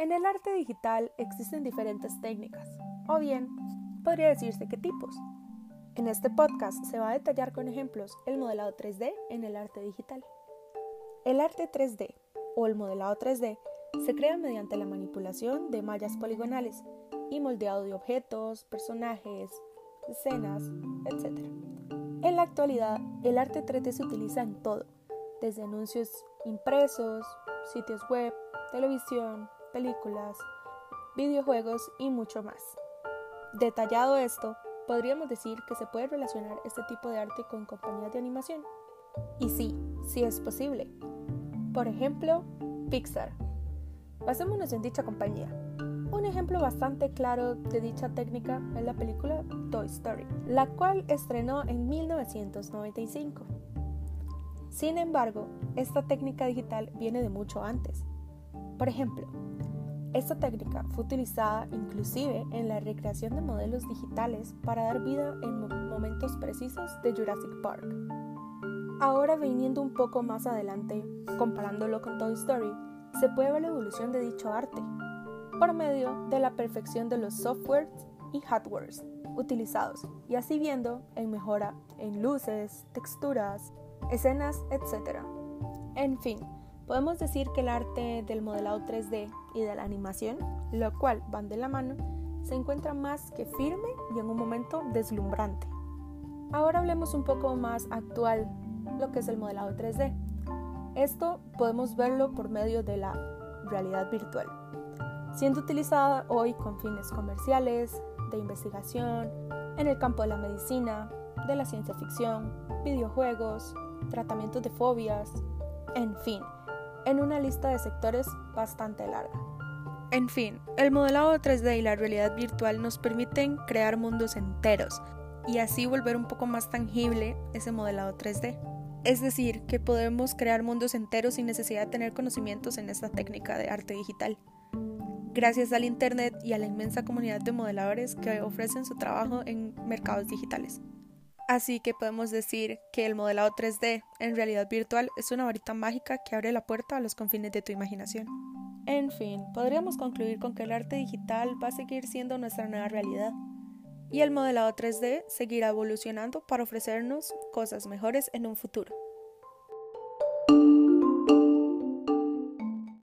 En el arte digital existen diferentes técnicas, o bien, podría decirse que tipos. En este podcast se va a detallar con ejemplos el modelado 3D en el arte digital. El arte 3D o el modelado 3D se crea mediante la manipulación de mallas poligonales y moldeado de objetos, personajes, escenas, etc. En la actualidad, el arte 3D se utiliza en todo, desde anuncios impresos, sitios web, televisión, películas, videojuegos y mucho más. Detallado esto, podríamos decir que se puede relacionar este tipo de arte con compañías de animación. Y sí, sí es posible. Por ejemplo, Pixar. Basémonos en dicha compañía. Un ejemplo bastante claro de dicha técnica es la película Toy Story, la cual estrenó en 1995. Sin embargo, esta técnica digital viene de mucho antes. Por ejemplo, esta técnica fue utilizada inclusive en la recreación de modelos digitales para dar vida en momentos precisos de Jurassic Park. Ahora viniendo un poco más adelante, comparándolo con Toy Story, se puede ver la evolución de dicho arte por medio de la perfección de los softwares y hardwares utilizados y así viendo en mejora en luces, texturas, escenas, etc. En fin, podemos decir que el arte del modelado 3D y de la animación, lo cual van de la mano, se encuentra más que firme y en un momento deslumbrante. Ahora hablemos un poco más actual, lo que es el modelado 3D. Esto podemos verlo por medio de la realidad virtual, siendo utilizada hoy con fines comerciales, de investigación, en el campo de la medicina, de la ciencia ficción, videojuegos, tratamientos de fobias, en fin, en una lista de sectores bastante larga. En fin, el modelado 3D y la realidad virtual nos permiten crear mundos enteros y así volver un poco más tangible ese modelado 3D. Es decir, que podemos crear mundos enteros sin necesidad de tener conocimientos en esta técnica de arte digital. Gracias al Internet y a la inmensa comunidad de modeladores que ofrecen su trabajo en mercados digitales. Así que podemos decir que el modelado 3D en realidad virtual es una varita mágica que abre la puerta a los confines de tu imaginación. En fin, podríamos concluir con que el arte digital va a seguir siendo nuestra nueva realidad y el modelado 3D seguirá evolucionando para ofrecernos cosas mejores en un futuro.